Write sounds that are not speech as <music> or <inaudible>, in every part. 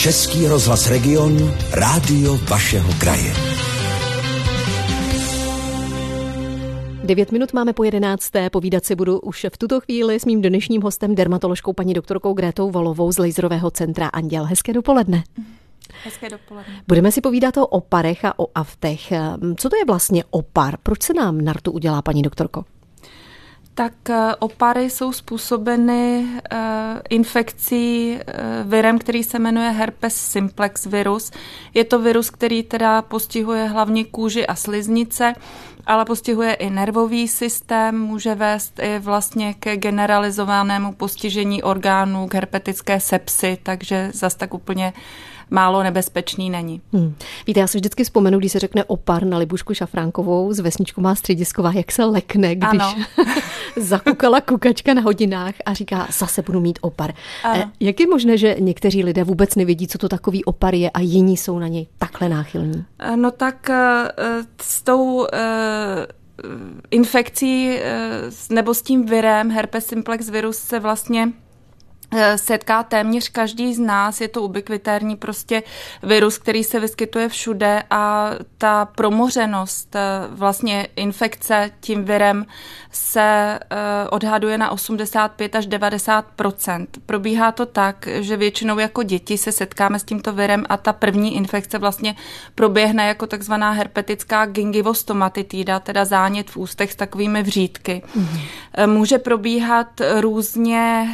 Český rozhlas Region, rádio vašeho kraje. 9 minut máme po 11. Povídat si budu už v tuto chvíli s mým dnešním hostem, dermatoložkou paní doktorkou Grétou Volovou z Laserového centra Anděl. Hezké dopoledne. Hezké dopoledne. Budeme si povídat o oparech a o aftech. Co to je vlastně opar? Proč se nám na rtu udělá, paní doktorko? Tak eh, opary jsou způsobeny uh, infekcí uh, virem, který se jmenuje herpes simplex virus. Je to virus, který teda postihuje hlavně kůži a sliznice, ale postihuje i nervový systém, může vést i vlastně ke generalizovanému postižení orgánů, k herpetické sepsy, takže zas tak úplně málo nebezpečný není. Hmm. Víte, já se vždycky vzpomenu, když se řekne opar na Libušku Šafránkovou z vesničku má středisková, jak se lekne, když <laughs> zakukala kukačka na hodinách a říká, zase budu mít opar. Ano. Eh, jak je možné, že někteří lidé vůbec nevědí, co to takový opar je a jiní jsou na něj takhle náchylní? Eh, no tak eh, s tou infekcí nebo s tím virem herpes simplex virus se vlastně setká téměř každý z nás. Je to ubiquitérní prostě virus, který se vyskytuje všude a ta promořenost eh, vlastně infekce tím virem se eh, odhaduje na 85 až 90% Probíhá to tak, že většinou jako děti se setkáme s tímto virem a ta první infekce vlastně proběhne jako takzvaná herpetická gingivostomatitida, teda zánět v ústech s takovými vřídky. Mm-hmm. Může probíhat různě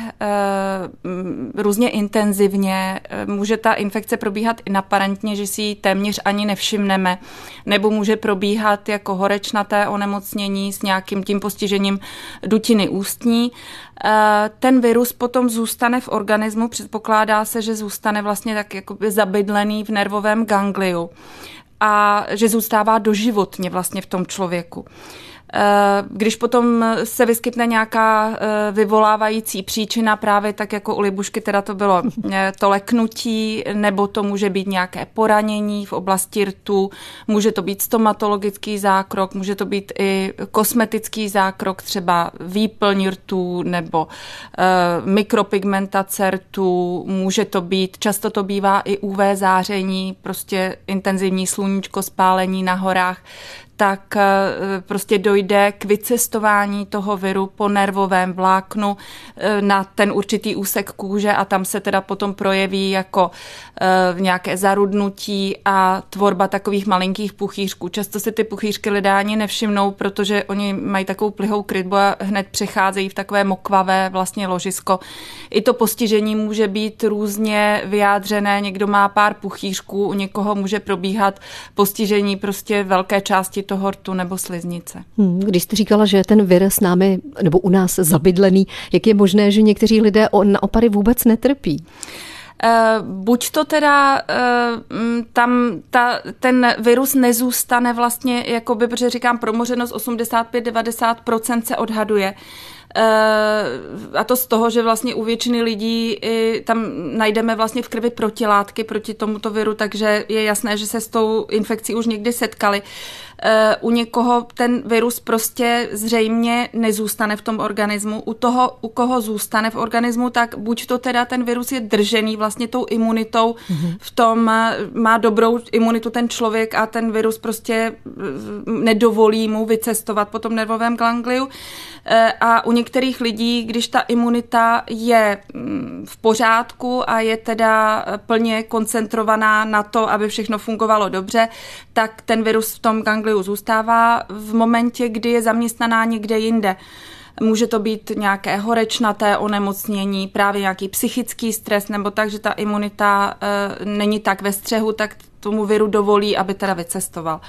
různě intenzivně. Může ta infekce probíhat i naparentně, že si ji téměř ani nevšimneme, nebo může probíhat jako horečnaté onemocnění s nějakým tím postižením dutiny ústní. Eh, ten virus potom zůstane v organismu, předpokládá se, že zůstane vlastně tak jako zabydlený v nervovém gangliu a že zůstává doživotně vlastně v tom člověku. Eh, když potom se vyskytne nějaká eh, vyvolávající příčina, právě tak jako u Libušky teda to bylo eh, to leknutí, nebo to může být nějaké poranění v oblasti rtu, může to být stomatologický zákrok, může to být i kosmetický zákrok, třeba výplň rtů nebo mikropigmentace rtů, může to být, často to bývá i UV záření, prostě intenzivní sluníčko, spálení na horách, tak eh, prostě dojde k vycestování toho viru po nervovém vláknu eh, na ten určitý úsek kůže a tam se teda potom projeví jako eh, nějaké zarudnutí a tvorba takových malinkých puchýřků. Často si ty puchýřky lidé ani nevšimnou, protože oni mají takovou plihou krytbu a hned přecházejí v takové mokvavé vlastně ložisko. I to postižení může být různě vyjádřené, někdo má pár puchýřků, u někoho může probíhat postižení prostě velké části toho rtu nebo sliznice. Hmm, když jste říkala, že ten vir s námi nebo u nás zabydlený, jak je možné, že někteří lidé na opary vůbec netrpí? Uh, buď to teda uh, tam ta, ten virus nezůstane vlastně, jakoby, protože říkám, promořenost 85-90% se odhaduje. Uh, a to z toho, že vlastně u většiny lidí i tam najdeme vlastně v krvi protilátky proti tomuto viru, takže je jasné, že se s tou infekcí už někdy setkali. Eh, u někoho ten virus prostě zřejmě nezůstane v tom organismu. U toho, u koho zůstane v organismu, tak buď to teda ten virus je držený vlastně tou imunitou, mm-hmm. v tom eh, má dobrou imunitu ten člověk a ten virus prostě eh, nedovolí mu vycestovat po tom nervovém gangliu. A u některých lidí, když ta imunita je mm, v pořádku a je teda plně koncentrovaná na to, aby všechno fungovalo dobře, tak ten virus v tom gangliu gangliu zůstává v momentě, kdy je zaměstnaná někde jinde. Může to být nějaké horečnaté onemocnění, právě nějaký psychický stres, nebo tak, že ta imunita e, není tak ve střehu, tak tomu viru dovolí, aby teda vycestoval.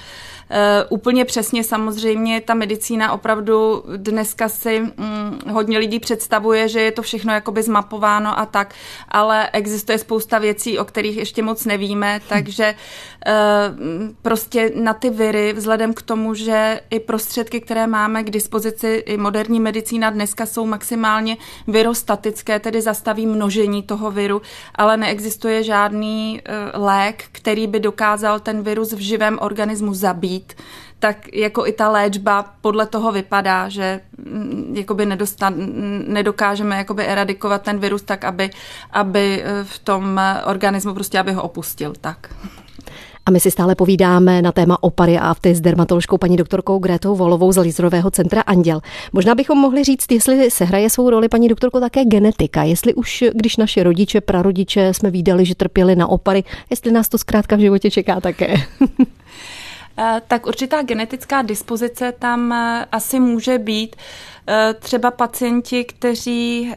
E, úplně přesně samozřejmě ta medicína opravdu dneska si mm, hodně lidí představuje, že je to všechno jakoby zmapováno a tak, ale existuje spousta věcí, o kterých ještě moc nevíme, takže e, prostě na ty viry, vzhledem k tomu, že i prostředky, které máme k dispozici, i moderní medicína dneska jsou maximálně virostatické, tedy zastaví množení toho viru, ale neexistuje žádný e, lék, který by dokázal ten virus v živém organismu zabít, tak jako i ta léčba podle toho vypadá, že mm, jakoby nedostan, nedokážeme jakoby eradikovat ten virus tak, aby, aby v tom organismu prostě, aby ho opustil. Tak. A my si stále povídáme na téma opary a afty s dermatoložkou paní doktorkou Gretou Volovou z Lízrového centra Anděl. Možná bychom mohli říct, jestli se hraje svou roli paní doktorko také genetika, jestli už, když naše rodiče, prarodiče jsme výdali, že trpěli na opary, jestli nás to zkrátka v životě čeká také. <laughs> Eh, tak určitá genetická dispozice tam eh, asi může být. Eh, třeba pacienti, kteří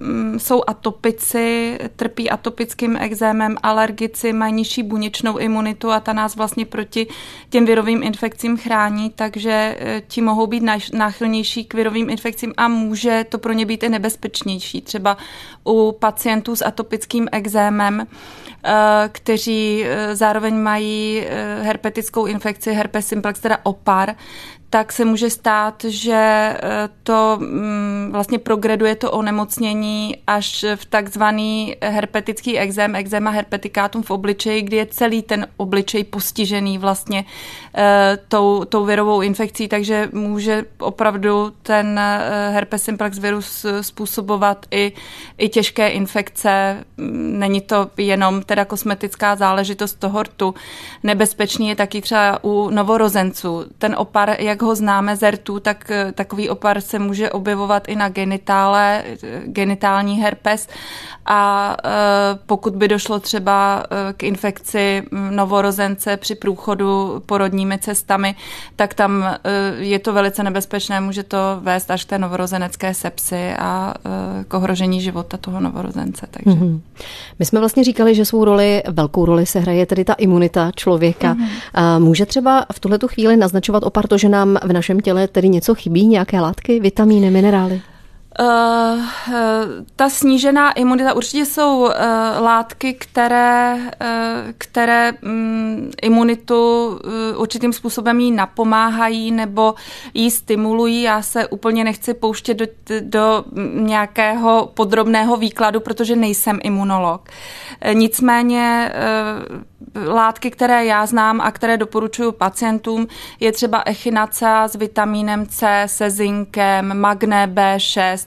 mm, jsou atopici, trpí atopickým exémem, alergici, mají nižší buněčnou imunitu a ta nás vlastně proti těm virovým infekcím chrání, takže ti mohou být náchylnější k virovým infekcím a může to pro ně být i nebezpečnější. Třeba u pacientů s atopickým exémem Eh, kteří eh, zároveň mají eh, herpetickou infekci, herpes simplex, teda opar, tak se může stát, že eh, to mm, vlastně progreduje to onemocnění až v takzvaný herpetický exém, exéma herpetikátum v obličeji, kdy je celý ten obličej postižený vlastně eh, tou, tou virovou infekcí, takže může opravdu ten eh, herpes simplex virus způsobovat i, i těžké infekce. Není to jenom teda kosmetická záležitost toho rtu. Nebezpečný je taky třeba u novorozenců. Ten opar, jak jak ho známe z rtů, tak eh, takový opar se může objevovat i na genitále, eh, genitální herpes a eh, pokud by došlo třeba k infekci hm, novorozence při průchodu porodními cestami, tak tam je to velice nebezpečné, může to vést až k té novorozenecké sepsy a k ohrožení života toho novorozence. Takže. Mm-hmm. My jsme vlastně říkali, že svou roli, velkou roli se hraje tedy ta imunita člověka. Mm-hmm. Může třeba v tuhle chvíli naznačovat opar to, že nám nám v našem těle tedy něco chybí, nějaké látky, vitamíny, minerály? Uh, ta snížená imunita určitě jsou uh, látky, které, uh, které um, imunitu uh, určitým způsobem jí napomáhají nebo ji stimulují. Já se úplně nechci pouštět do, do nějakého podrobného výkladu, protože nejsem imunolog. Nicméně uh, látky, které já znám a které doporučuji pacientům, je třeba echinacea s vitamínem C, se zinkem, magne B6,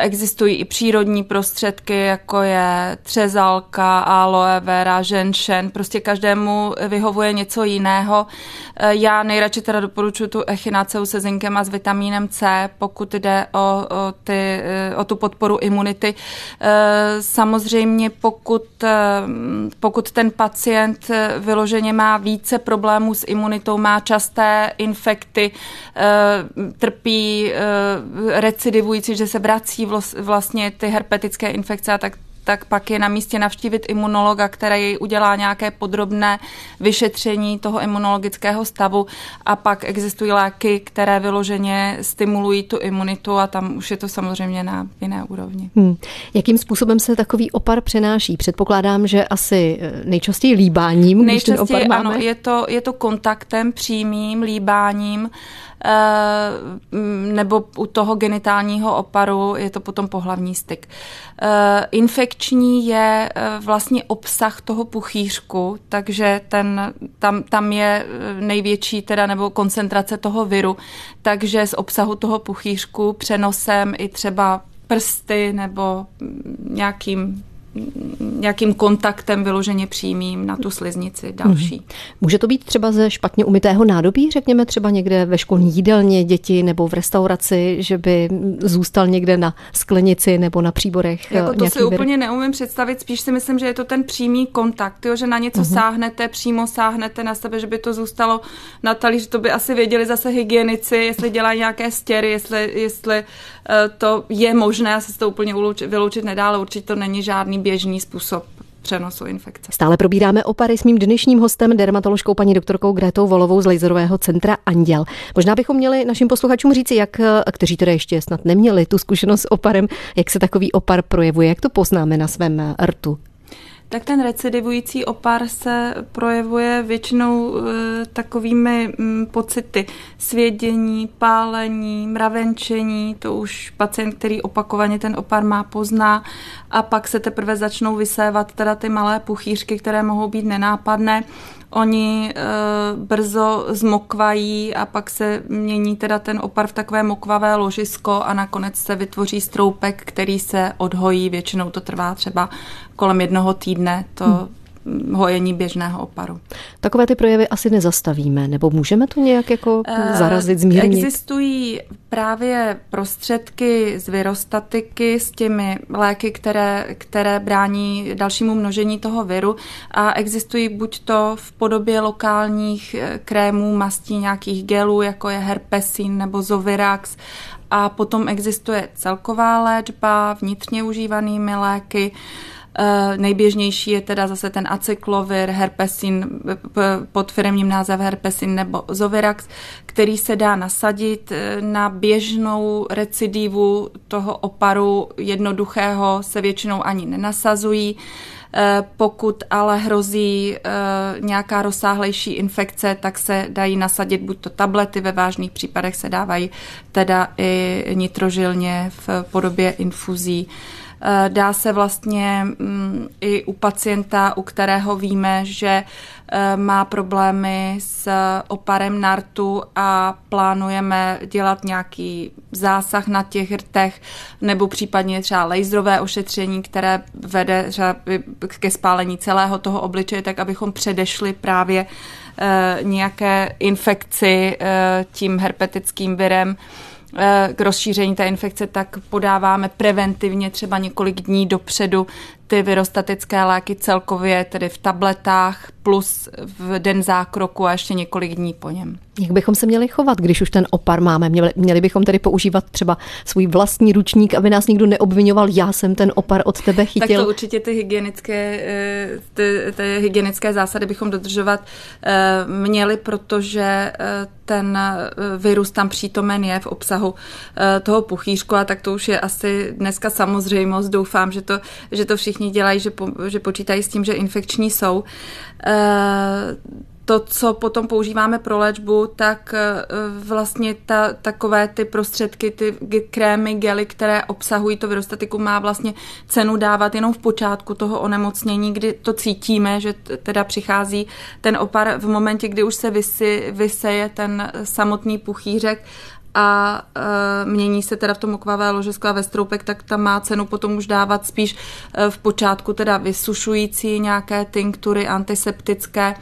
existují i přírodní prostředky, jako je třezalka, aloe vera, ženšen, prostě každému vyhovuje něco jiného. Eh, já nejradši teda doporučuji tu echinaceu se zinkem a s vitamínem C, pokud jde o, o, ty, eh, o tu podporu imunity. Samozřejmě pokud, pokud ten pacient vyloženě má více problémů s imunitou, má časté infekty, trpí recidivující, že se vrací vrací vlastně ty herpetické infekce a tak tak pak je na místě navštívit imunologa, který udělá nějaké podrobné vyšetření toho imunologického stavu a pak existují léky, které vyloženě stimulují tu imunitu a tam už je to samozřejmě na jiné úrovni. Hmm. Jakým způsobem se takový opar přenáší? Předpokládám, že asi eh, nejčastěji líbáním, nejčastěji, když ten opar máme. ano, je to, je to kontaktem přímým, líbáním, nebo u toho genitálního oparu je to potom pohlavní styk. Eh, infekční je eh, vlastně obsah toho puchýřku, takže ten, tam, tam je největší teda nebo koncentrace toho viru, takže z obsahu toho puchýřku přenosem i třeba prsty nebo nějakým nějakým kontaktem vyloženě přímým na tu sliznici další. Hmm. Může to být třeba ze špatně umytého nádobí, řekněme třeba někde ve školní jídelně děti nebo v restauraci, že by zůstal někde na sklenici nebo na příborech. Jako to si vir? úplně neumím představit, spíš si myslím, že je to ten přímý kontakt, jo, že na něco uh-huh. sáhnete, přímo sáhnete na sebe, že by to zůstalo na talíři, to by asi věděli zase hygienici, jestli dělají nějaké stěry, jestli, jestli uh, to je možné, se to úplně vyloučit nedá, ale určitě to není žádný běžný způsob přenosu infekce. Stále probíráme opary s mým dnešním hostem, dermatoložkou paní doktorkou Gretou Volovou z laserového centra Anděl. Možná bychom měli našim posluchačům říci, jak, kteří tedy ještě snad neměli tu zkušenost s oparem, jak se takový opar projevuje, jak to poznáme na svém rtu. Tak ten recidivující opar se projevuje většinou e, takovými m, pocity svědění, pálení, mravenčení, to už pacient, který opakovaně ten opar má, pozná. A pak se teprve začnou vysévat teda ty malé puchýřky, které mohou být nenápadné Oni e, brzo zmokvají a pak se mění teda ten opar v takové mokvavé ložisko a nakonec se vytvoří stroupek, který se odhojí. Většinou to trvá třeba kolem jednoho týdne. To hmm hojení běžného oparu. Takové ty projevy asi nezastavíme, nebo můžeme to nějak jako eh, zarazit, zmírnit? Existují právě prostředky z virostatiky s těmi léky, které, které brání dalšímu množení toho viru a existují buď to v podobě lokálních eh, krémů, mastí, nějakých gelů, jako je herpesin nebo zovirax a potom existuje celková léčba vnitřně užívanými léky, Eh, nejběžnější je teda zase ten acyklovir, herpesin pod firmním názvem herpesin nebo zovirax, který se dá nasadit eh, na běžnou recidivu toho oparu jednoduchého se většinou ani nenasazují. Eh, pokud ale hrozí nějaká rozsáhlejší infekce, tak se dají nasadit buď to tablety, ve vážných případech se dávají teda i nitrožilně v podobě infuzí. Eh, dá se vlastně mm, i u pacienta, u kterého víme, že eh, má problémy s oparem nartu a plánujeme dělat nějaký zásah na těch rtech nebo případně třeba laserové ošetření, které vede ke spálení celého toho obličeje, tak abychom předešli právě eh, nějaké infekci tím herpetickým virem k rozšíření té infekce, tak podáváme preventivně třeba několik dní dopředu ty virostatické léky celkově, tedy v tabletách, plus v den zákroku a ještě několik dní po něm. Jak bychom se měli chovat, když už ten opar máme? Měli, měli bychom tedy používat třeba svůj vlastní ručník, aby nás nikdo neobvinoval, já jsem ten opar od tebe chytil. Tak to určitě ty hygienické, eh, ty, ty hygienické zásady bychom dodržovat eh, měli, protože eh, ten virus tam přítomen je v obsahu toho puchýřku a tak to už je asi dneska samozřejmost. Doufám, že to, že to všichni dělají, že, po, že počítají s tím, že infekční jsou to, co potom používáme pro léčbu, tak eh, vlastně ta, takové ty prostředky, ty krémy, gely, které obsahují to virostatiku, má vlastně cenu dávat jenom v počátku toho onemocnění, kdy to cítíme, že teda přichází ten opar v momentě, kdy už se vysy, vyseje ten samotný puchýřek a e, mění se teda v tom okvavé ložisko a ve stroupek, tak tam má cenu potom už dávat spíš e, v počátku teda vysušující nějaké tinktury antiseptické,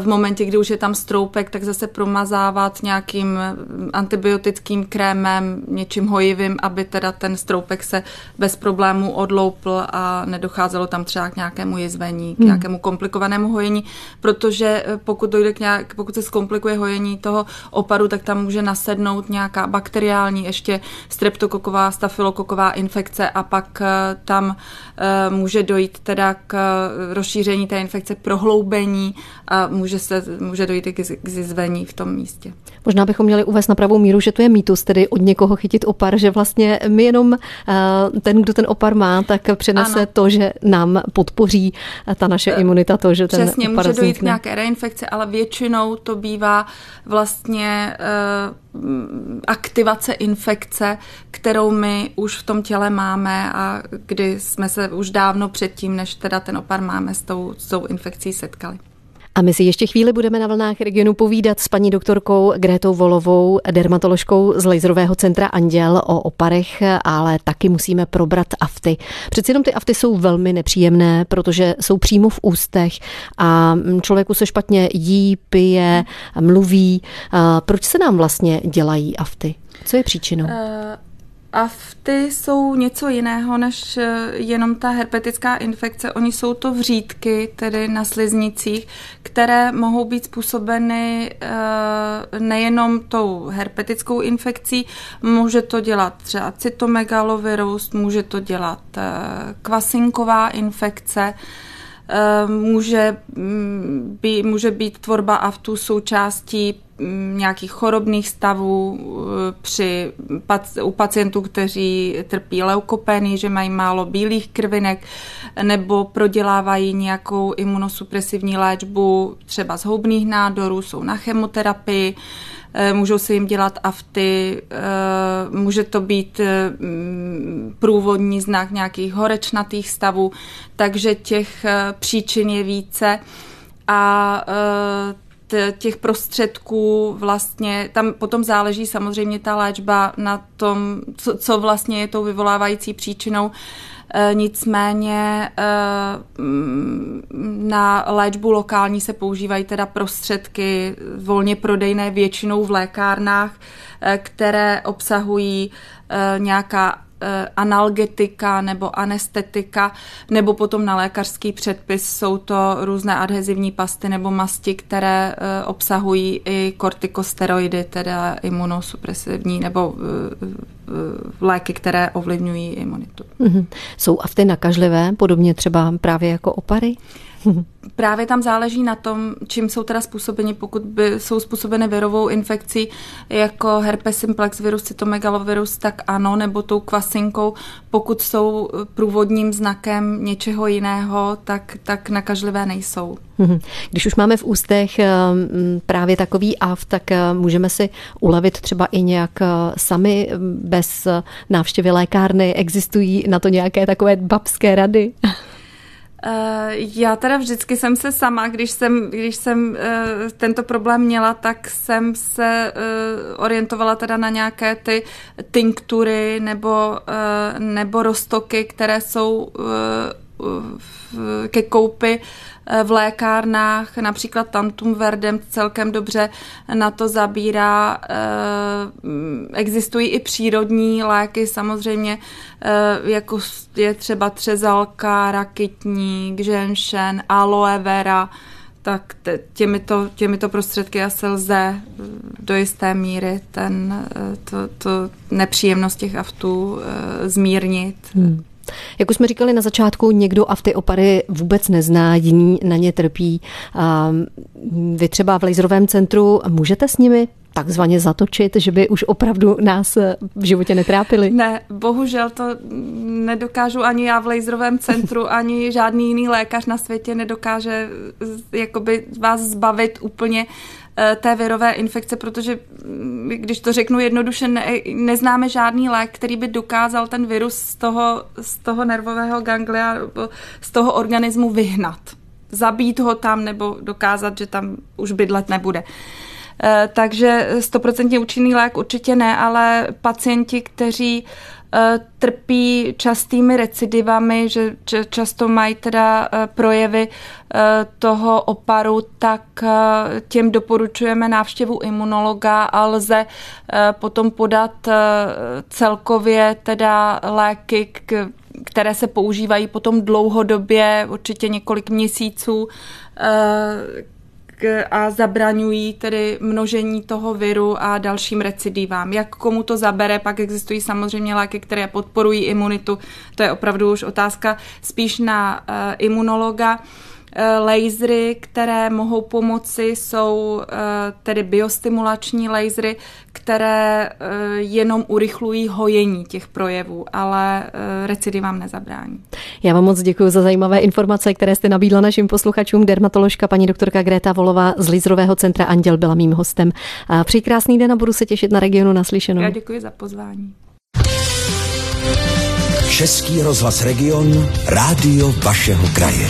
v momentě, kdy už je tam stroupek, tak zase promazávat nějakým eh, antibiotickým krémem, něčím hojivým, aby teda ten stroupek se bez problémů odloupl a nedocházelo tam třeba k nějakému jizvení, k hmm. nějakému komplikovanému hojení, protože eh, pokud dojde k nějak, pokud se zkomplikuje hojení toho oparu, tak tam může nasednout nějaká bakteriální, ještě streptokoková, stafylokoková infekce a pak tam může dojít teda k rozšíření té infekce, prohloubení a může, se, může dojít i k zizvení v tom místě. Možná bychom měli uvést na pravou míru, že to je mýtus, tedy od někoho chytit opar, že vlastně my jenom eh, ten, kdo ten opar má, tak přenese ano. to, že nám podpoří ta naše eh, imunita, to, že ten Přesně, opar může dojít k nějaké reinfekci, ale většinou to bývá vlastně aktivace infekce, kterou my už v tom těle máme a kdy jsme se už dávno předtím, než teda ten opar máme, s tou, s tou infekcí setkali. A my si ještě chvíli budeme na vlnách regionu povídat s paní doktorkou Grétou Volovou, dermatoložkou z laserového centra Anděl o oparech, ale taky musíme probrat afty. Přeci jenom ty afty jsou velmi nepříjemné, protože jsou přímo v ústech a člověku se špatně jí, pije, mluví. Proč se nám vlastně dělají afty? Co je příčinou? Uh... Afty jsou něco jiného než eh, jenom ta herpetická infekce. Oni jsou to vřídky, tedy na sliznicích, které mohou být způsobeny eh, nejenom tou herpetickou infekcí, může to dělat třeba cytomegalovirus, může to dělat eh, kvasinková infekce, může, mm, být, může být tvorba aftů součástí nějakých chorobných stavů při, u pacientů, kteří trpí leukopénii, že mají málo bílých krvinek nebo prodělávají nějakou imunosupresivní léčbu třeba z houbných nádorů, jsou na chemoterapii, Eh, můžou se jim dělat afty, eh, může to být eh, průvodní znak nějakých horečnatých stavů, takže těch příčin je více. A těch prostředků vlastně, tam potom záleží samozřejmě ta léčba na tom, co, co vlastně je tou vyvolávající příčinou. Eh, nicméně eh, mm, na léčbu lokální se používají teda prostředky volně prodejné většinou v lékárnách, eh, které obsahují nějaká analgetika nebo anestetika, nebo potom na lékařský předpis jsou to různé adhezivní pasty nebo masti, které obsahují i kortikosteroidy, teda imunosupresivní nebo léky, které ovlivňují imunitu. Mm-hmm. Jsou afty nakažlivé, podobně třeba právě jako opary? <laughs> Právě tam záleží na tom, čím jsou teda způsobeni, pokud by jsou způsobeny virovou infekcí jako herpes simplex virus, cytomegalovirus, tak ano, nebo tou kvasinkou. Pokud jsou průvodním znakem něčeho jiného, tak, tak nakažlivé nejsou. Mhm. Když už máme v ústech eh, právě takový aft, tak eh, můžeme si ulevit třeba i nějak eh, sami bez návštěvy lékárny. Existují na to nějaké takové babské rady? <laughs> Já teda vždycky jsem se sama, když jsem, když jsem uh, tento problém měla, tak jsem se uh, orientovala teda na nějaké ty tinktury nebo, nebo roztoky, které jsou ke koupi v lékárnách, například Tantum Verdem celkem dobře na to zabírá. Eh, existují i přírodní léky, samozřejmě, eh, jako je třeba třezalka, rakitník, ženšen, aloe vera, tak těmito, těmito prostředky asi lze do jisté míry ten, eh, to, to nepříjemnost těch aftů zmírnit. Hmm. Jak už jsme říkali na začátku, někdo a v ty opary vůbec nezná, jiný na ně trpí. Vy třeba v laserovém centru můžete s nimi takzvaně zatočit, že by už opravdu nás v životě netrápili? Ne, bohužel to nedokážu ani já v laserovém centru, <laughs> ani žádný jiný lékař na světě nedokáže jakoby vás zbavit úplně Eh, té virové infekce, protože mm, když to řeknu jednoduše, ne, neznáme žádný lék, který by dokázal ten virus z toho, z toho nervového ganglia, z toho organismu vyhnat. Zabít ho tam nebo dokázat, že tam už bydlet nebude. Eh, takže stoprocentně účinný lék určitě ne, ale pacienti, kteří Eh, trpí častými recidivami, že často mají teda eh, projevy eh, toho oparu, tak těm doporučujeme návštěvu imunologa a lze potom podat celkově teda léky, které se používají potom dlouhodobě, určitě několik měsíců, a zabraňují tedy množení toho viru a dalším recidivám. Jak komu to zabere, pak existují samozřejmě léky, které podporují imunitu. To je opravdu už otázka spíš na uh, imunologa. Eh, lasery, které mohou pomoci, jsou eh, tedy biostimulační lasery, které jenom urychlují hojení těch projevů, ale recidivám nezabrání. Já vám moc děkuji za zajímavé informace, které jste nabídla našim posluchačům. Dermatoložka paní doktorka Greta Volová z Lizrového centra Anděl byla mým hostem. A přeji krásný den a budu se těšit na regionu naslyšenou. Já děkuji za pozvání. Český rozhlas Region, rádio vašeho kraje.